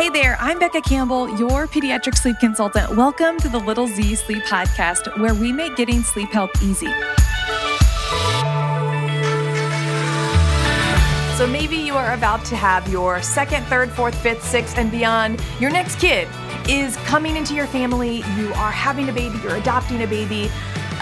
Hey there, I'm Becca Campbell, your pediatric sleep consultant. Welcome to the Little Z Sleep Podcast, where we make getting sleep help easy. So maybe you are about to have your second, third, fourth, fifth, sixth, and beyond. Your next kid is coming into your family. You are having a baby, you're adopting a baby.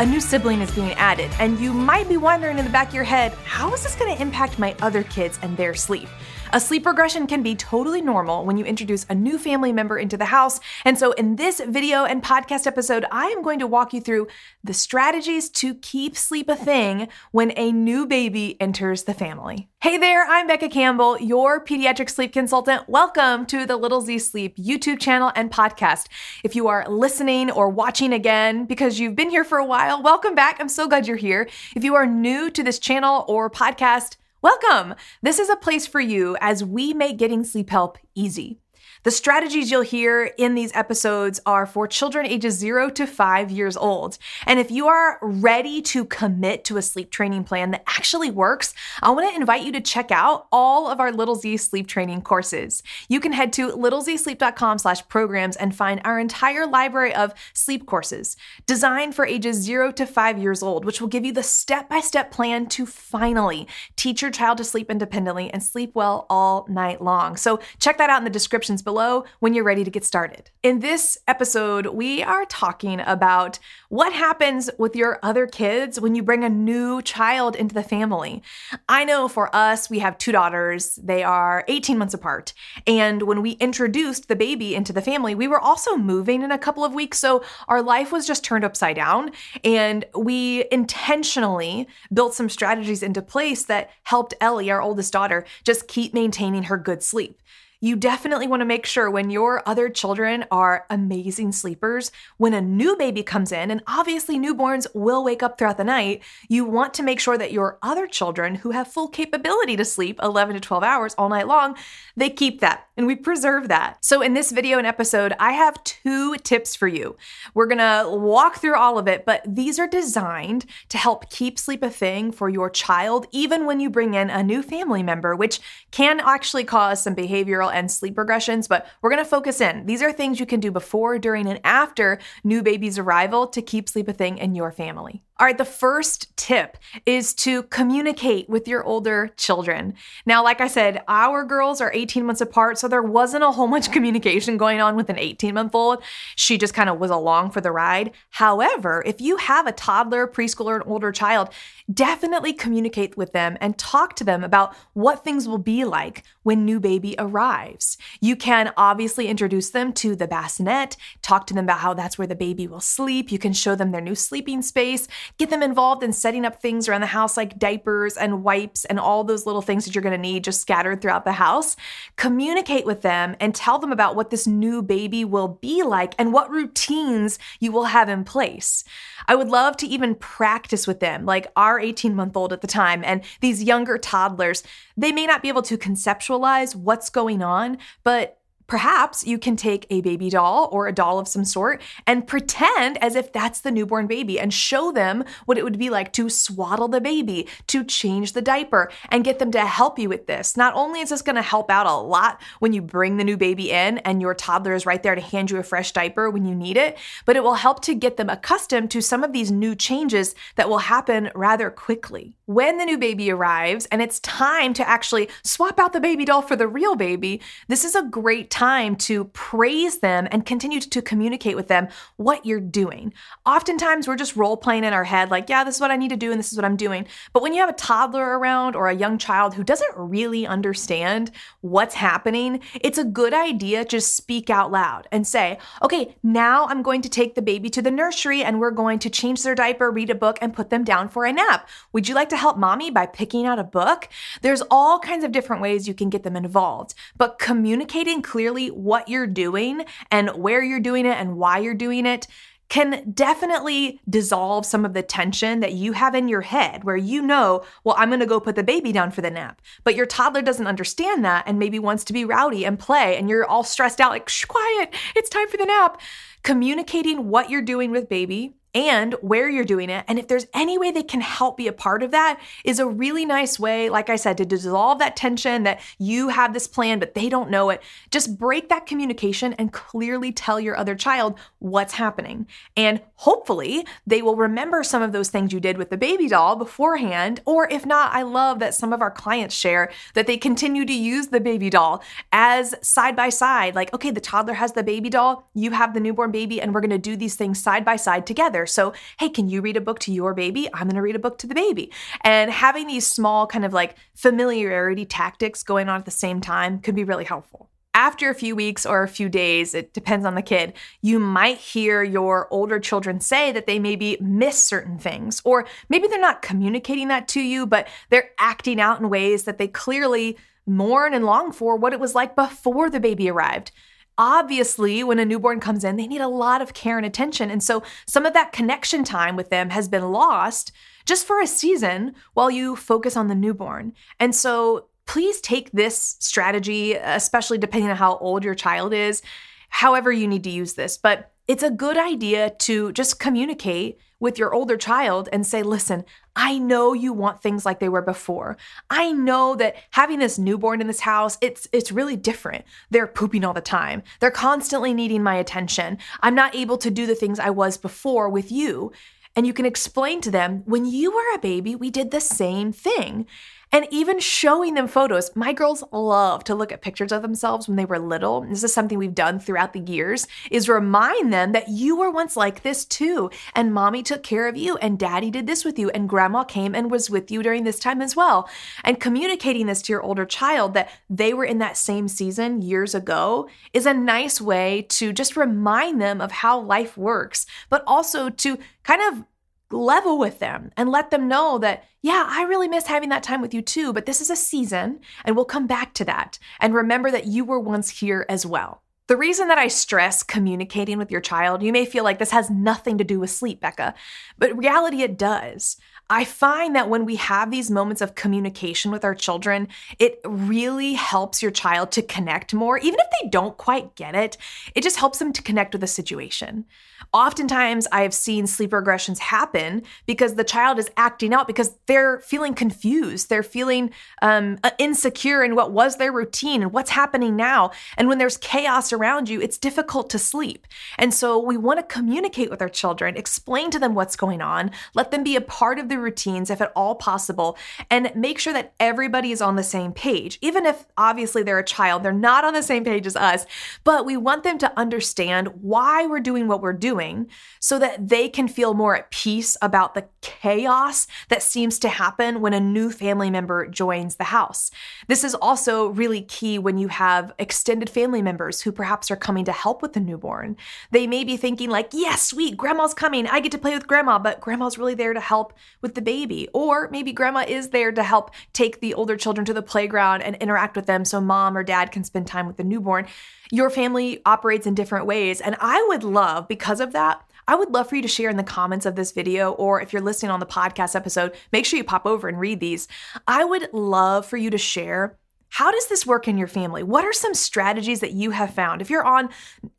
A new sibling is being added, and you might be wondering in the back of your head, how is this going to impact my other kids and their sleep? A sleep regression can be totally normal when you introduce a new family member into the house. And so, in this video and podcast episode, I am going to walk you through the strategies to keep sleep a thing when a new baby enters the family. Hey there, I'm Becca Campbell, your pediatric sleep consultant. Welcome to the Little Z Sleep YouTube channel and podcast. If you are listening or watching again because you've been here for a while, welcome back. I'm so glad you're here. If you are new to this channel or podcast, Welcome! This is a place for you as we make getting sleep help easy. The strategies you'll hear in these episodes are for children ages zero to five years old. And if you are ready to commit to a sleep training plan that actually works, I want to invite you to check out all of our Little Z sleep training courses. You can head to littlezsleep.com slash programs and find our entire library of sleep courses designed for ages zero to five years old, which will give you the step-by-step plan to finally teach your child to sleep independently and sleep well all night long. So check that out in the descriptions below when you're ready to get started. In this episode, we are talking about what happens with your other kids when you bring a new child into the family. I know for us, we have two daughters, they are 18 months apart. And when we introduced the baby into the family, we were also moving in a couple of weeks. So our life was just turned upside down. And we intentionally built some strategies into place that helped Ellie, our oldest daughter, just keep maintaining her good sleep you definitely want to make sure when your other children are amazing sleepers, when a new baby comes in, and obviously newborns will wake up throughout the night, you want to make sure that your other children who have full capability to sleep 11 to 12 hours all night long, they keep that and we preserve that. So in this video and episode, I have two tips for you. We're to walk through all of it, but these are designed to help keep sleep a thing for your child even when you bring in a new family member, which can actually cause some behavioral and sleep regressions, but we're to focus in. These are things you can do before, during, and after new baby's arrival to keep sleep a thing in your family. All right, the first tip is to communicate with your older children. Now, like I said, our girls are 18 months apart, so there wasn't a whole much communication going on with an 18 month old. She just kind of was along for the ride. However, if you have a toddler, preschooler, and older child, definitely communicate with them and talk to them about what things will be like when new baby arrives. You can obviously introduce them to the bassinet, talk to them about how that's where the baby will sleep. You can show them their new sleeping space Get them involved in setting up things around the house like diapers and wipes and all those little things that you're going to need just scattered throughout the house. Communicate with them and tell them about what this new baby will be like and what routines you will have in place. I would love to even practice with them, like our 18 month old at the time and these younger toddlers. They may not be able to conceptualize what's going on, but Perhaps you can take a baby doll or a doll of some sort and pretend as if that's the newborn baby and show them what it would be like to swaddle the baby, to change the diaper, and get them to help you with this. Not only is this going to help out a lot when you bring the new baby in and your toddler is right there to hand you a fresh diaper when you need it, but it will help to get them accustomed to some of these new changes that will happen rather quickly. When the new baby arrives and it's time to actually swap out the baby doll for the real baby, this is a great time to praise them and continue to communicate with them what you're doing. Oftentimes, we're just role playing in our head, like, yeah, this is what I need to do and this is what I'm doing. But when you have a toddler around or a young child who doesn't really understand what's happening, it's a good idea to speak out loud and say, okay, now I'm going to take the baby to the nursery and we're going to change their diaper, read a book, and put them down for a nap. Would you like to help mommy by picking out a book? There's all kinds of different ways you can get them involved, but communicating clearly clearly what you're doing and where you're doing it and why you're doing it can definitely dissolve some of the tension that you have in your head where you know, well, I'm to go put the baby down for the nap. But your toddler doesn't understand that and maybe wants to be rowdy and play and you're all stressed out like, Shh, quiet, it's time for the nap. Communicating what you're doing with baby and where you're doing it. And if there's any way they can help be a part of that, is a really nice way, like I said, to dissolve that tension that you have this plan, but they don't know it. Just break that communication and clearly tell your other child what's happening. And hopefully they will remember some of those things you did with the baby doll beforehand. Or if not, I love that some of our clients share that they continue to use the baby doll as side by side. Like, okay, the toddler has the baby doll, you have the newborn baby, and we're gonna do these things side by side together together. So, hey, can you read a book to your baby? I'm going to read a book to the baby. And having these small kind of like familiarity tactics going on at the same time could be really helpful after a few weeks or a few days, it depends on the kid, you might hear your older children say that they maybe miss certain things, or maybe they're not communicating that to you, but they're acting out in ways that they clearly mourn and long for what it was like before the baby arrived. Obviously, when a newborn comes in, they need a lot of care and attention. And so some of that connection time with them has been lost just for a season while you focus on the newborn. And so please take this strategy, especially depending on how old your child is, however you need to use this. But it's a good idea to just communicate with your older child and say, listen, I know you want things like they were before. I know that having this newborn in this house, it's it's really different. They're pooping all the time. They're constantly needing my attention. I'm not able to do the things I was before with you. And you can explain to them, when you were a baby, we did the same thing and even showing them photos. My girls love to look at pictures of themselves when they were little. This is something we've done throughout the years is remind them that you were once like this too and mommy took care of you and daddy did this with you and grandma came and was with you during this time as well. And communicating this to your older child that they were in that same season years ago is a nice way to just remind them of how life works, but also to kind of level with them and let them know that, yeah, I really miss having that time with you too, but this is a season and we'll come back to that. And remember that you were once here as well. The reason that I stress communicating with your child, you may feel like this has nothing to do with sleep, Becca, but reality it does. I find that when we have these moments of communication with our children, it really helps your child to connect more. Even if they don't quite get it, it just helps them to connect with the situation. Oftentimes, I have seen sleep regressions happen because the child is acting out because they're feeling confused. They're feeling um, uh, insecure in what was their routine and what's happening now. And when there's chaos around you, it's difficult to sleep. And so, we want to communicate with our children, explain to them what's going on, let them be a part of the routines if at all possible, and make sure that everybody is on the same page. Even if obviously they're a child, they're not on the same page as us, but we want them to understand why we're doing what we're doing so that they can feel more at peace about the chaos that seems to happen when a new family member joins the house. This is also really key when you have extended family members who perhaps are coming to help with the newborn. They may be thinking, like, yes, yeah, sweet, grandma's coming. I get to play with grandma, but grandma's really there to help with the baby. Or maybe grandma is there to help take the older children to the playground and interact with them so mom or dad can spend time with the newborn. Your family operates in different ways. And I would love, because of that, I would love for you to share in the comments of this video, or if you're listening on the podcast episode, make sure you pop over and read these. I would love for you to share how does this work in your family? What are some strategies that you have found? If you're on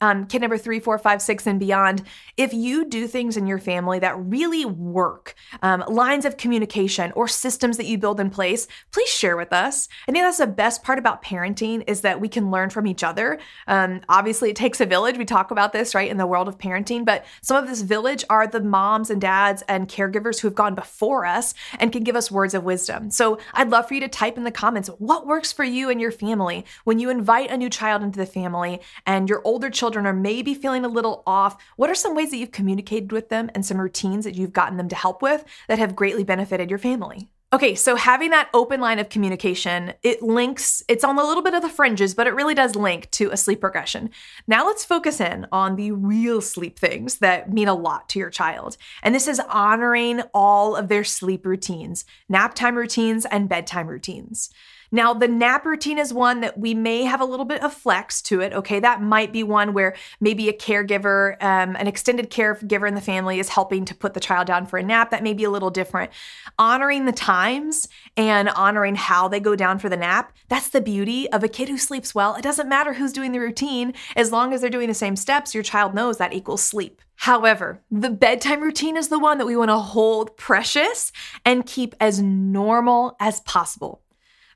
um, kid number three, four, five, six, and beyond, if you do things in your family that really work, um, lines of communication or systems that you build in place, please share with us. I think that's the best part about parenting is that we can learn from each other. Um, obviously, it takes a village. We talk about this, right, in the world of parenting, but some of this village are the moms and dads and caregivers who have gone before us and can give us words of wisdom. So I'd love for you to type in the comments what works for you and your family when you invite a new child into the family and your older children are maybe feeling a little off? What are some ways that you've communicated with them and some routines that you've gotten them to help with that have greatly benefited your family? Okay, so having that open line of communication, it links, it's on a little bit of the fringes, but it really does link to a sleep regression. Now let's focus in on the real sleep things that mean a lot to your child. And this is honoring all of their sleep routines, nap time routines, and bedtime routines. Now, the nap routine is one that we may have a little bit of flex to it. Okay, that might be one where maybe a caregiver, um, an extended caregiver in the family is helping to put the child down for a nap. That may be a little different. Honoring the times and honoring how they go down for the nap, that's the beauty of a kid who sleeps well. It doesn't matter who's doing the routine, as long as they're doing the same steps, your child knows that equals sleep. However, the bedtime routine is the one that we want to hold precious and keep as normal as possible.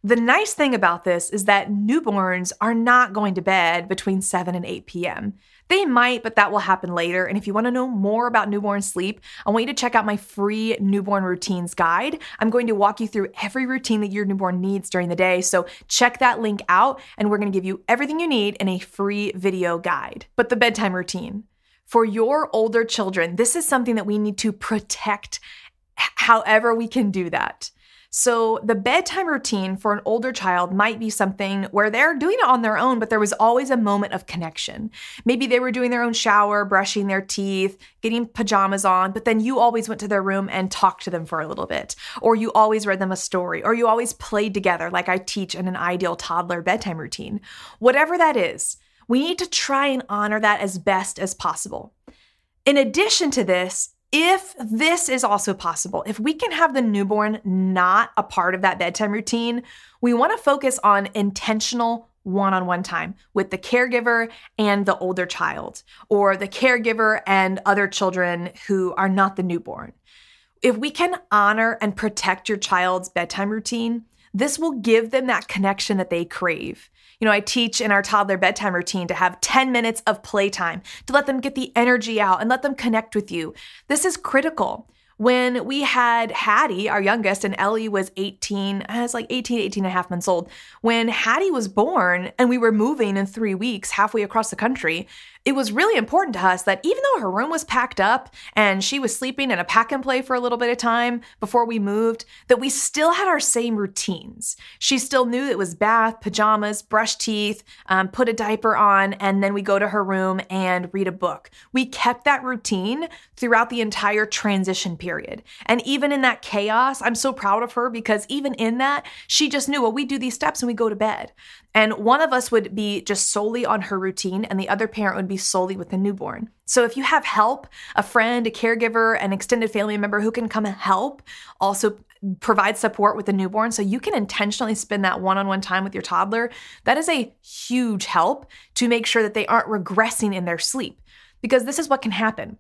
The nice thing about this is that newborns are not going to bed between 7 and 8 p.m. They might, but that will happen later. And if you want to know more about newborn sleep, I want you to check out my free newborn routines guide. I'm going to walk you through every routine that your newborn needs during the day. So check that link out, and we're going to give you everything you need in a free video guide. But the bedtime routine. For your older children, this is something that we need to protect however we can do that. So, the bedtime routine for an older child might be something where they're doing it on their own, but there was always a moment of connection. Maybe they were doing their own shower, brushing their teeth, getting pajamas on, but then you always went to their room and talked to them for a little bit. Or you always read them a story, or you always played together, like I teach in an ideal toddler bedtime routine. Whatever that is, we need to try and honor that as best as possible. In addition to this, if this is also possible, if we can have the newborn not a part of that bedtime routine, we want to focus on intentional one on one time with the caregiver and the older child, or the caregiver and other children who are not the newborn. If we can honor and protect your child's bedtime routine, this will give them that connection that they crave. You know, I teach in our toddler bedtime routine to have 10 minutes of playtime to let them get the energy out and let them connect with you. This is critical. When we had Hattie, our youngest, and Ellie was 18, I was like 18, 18 and a half months old. When Hattie was born and we were moving in three weeks halfway across the country, it was really important to us that even though her room was packed up and she was sleeping in a pack and play for a little bit of time before we moved, that we still had our same routines. She still knew it was bath, pajamas, brush teeth, um, put a diaper on, and then we go to her room and read a book. We kept that routine throughout the entire transition period. And even in that chaos, I'm so proud of her because even in that, she just knew, well, we do these steps and we go to bed. And one of us would be just solely on her routine, and the other parent would be solely with the newborn. So if you have help, a friend, a caregiver, an extended family member who can come help, also provide support with the newborn so you can intentionally spend that one on one time with your toddler, that is a huge help to make sure that they aren't regressing in their sleep. Because this is what can happen.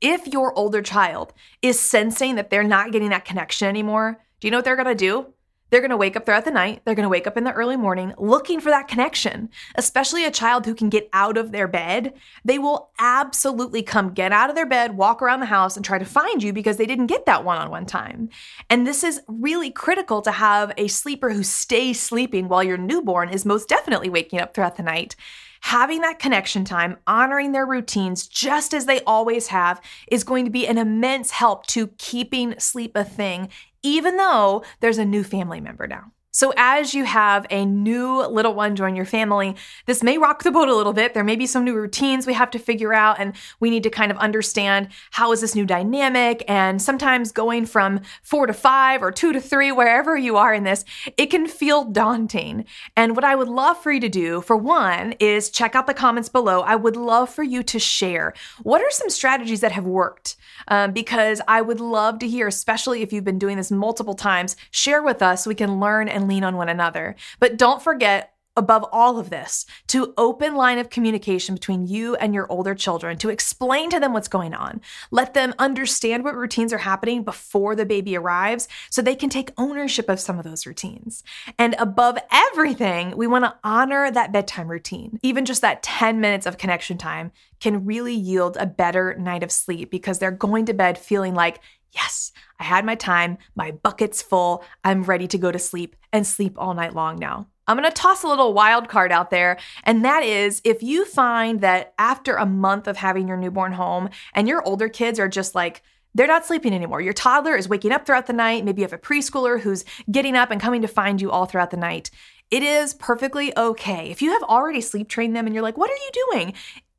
If your older child is sensing that they're not getting that connection anymore, do you know what they're gonna do? They're going to wake up throughout the night. They're going to wake up in the early morning looking for that connection, especially a child who can get out of their bed. They will absolutely come get out of their bed, walk around the house, and try to find you because they didn't get that one on one time. And this is really critical to have a sleeper who stays sleeping while your newborn is most definitely waking up throughout the night having that connection time, honoring their routines just as they always have, is going to be an immense help to keeping sleep a thing even though there's a new family member now. So, as you have a new little one join your family, this may rock the boat a little bit. There may be some new routines we have to figure out, and we need to kind of understand how is this new dynamic. And sometimes going from four to five or two to three, wherever you are in this, it can feel daunting. And what I would love for you to do, for one, is check out the comments below. I would love for you to share what are some strategies that have worked, um, because I would love to hear, especially if you've been doing this multiple times, share with us so we can learn and lean on one another. But don't forget, above all of this, to open line of communication between you and your older children, to explain to them what's going on. Let them understand what routines are happening before the baby arrives so they can take ownership of some of those routines. And above everything, we want to honor that bedtime routine. Even just that 10 minutes of connection time can really yield a better night of sleep because they're going to bed feeling like, yes, I had my time, my bucket's full, I'm ready to go to sleep and sleep all night long now. I'm to toss a little wild card out there, and that is if you find that after a month of having your newborn home and your older kids are just like, they're not sleeping anymore. Your toddler is waking up throughout the night. Maybe you have a preschooler who's getting up and coming to find you all throughout the night. It is perfectly okay. If you have already sleep trained them and you're like, what are you doing?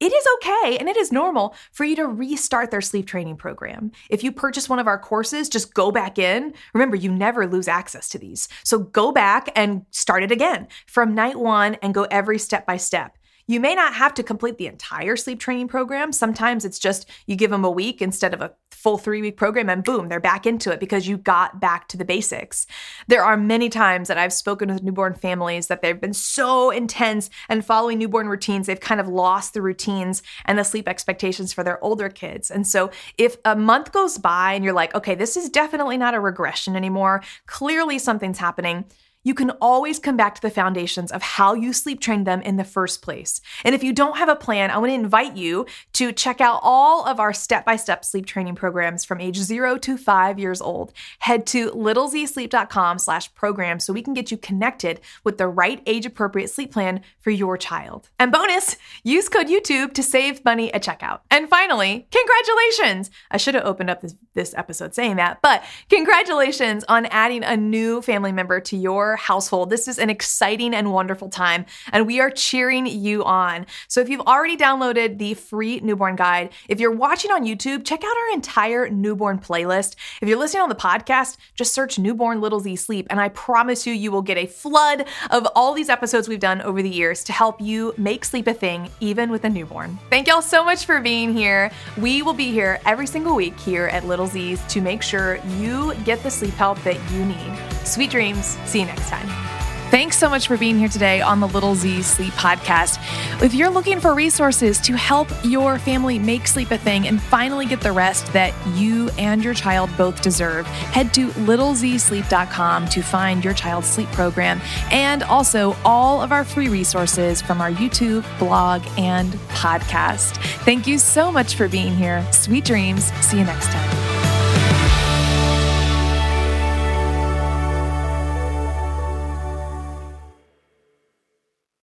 It is okay and it is normal for you to restart their sleep training program. If you purchase one of our courses, just go back in. Remember, you never lose access to these. So go back and start it again from night one and go every step by step. You may not have to complete the entire sleep training program. Sometimes it's just you give them a week instead of a full three week program, and boom, they're back into it because you got back to the basics. There are many times that I've spoken with newborn families that they've been so intense and following newborn routines, they've kind of lost the routines and the sleep expectations for their older kids. And so if a month goes by and you're like, okay, this is definitely not a regression anymore, clearly something's happening you can always come back to the foundations of how you sleep trained them in the first place. And if you don't have a plan, I want to invite you to check out all of our step by step sleep training programs from age zero to five years old. Head to littlezsleep.com slash program so we can get you connected with the right age appropriate sleep plan for your child. And bonus, use code YouTube to save money at checkout. And finally, congratulations! I should have opened up this, this episode saying that, but congratulations on adding a new family member to your household. This is an exciting and wonderful time, and we are cheering you on. So if you've already downloaded the free newborn guide, if you're watching on YouTube, check out our entire newborn playlist. If you're listening on the podcast, just search newborn little Z sleep, and I promise you, you will get a flood of all these episodes we've done over the years to help you make sleep a thing, even with a newborn. Thank y'all so much for being here. We will be here every single week here at Little Z's to make sure you get the sleep help that you need. Sweet dreams. See you next time. Thanks so much for being here today on the Little Z Sleep Podcast. If you're looking for resources to help your family make sleep a thing and finally get the rest that you and your child both deserve, head to littlezsleep.com to find your child's sleep program and also all of our free resources from our YouTube, blog, and podcast. Thank you so much for being here. Sweet dreams. See you next time.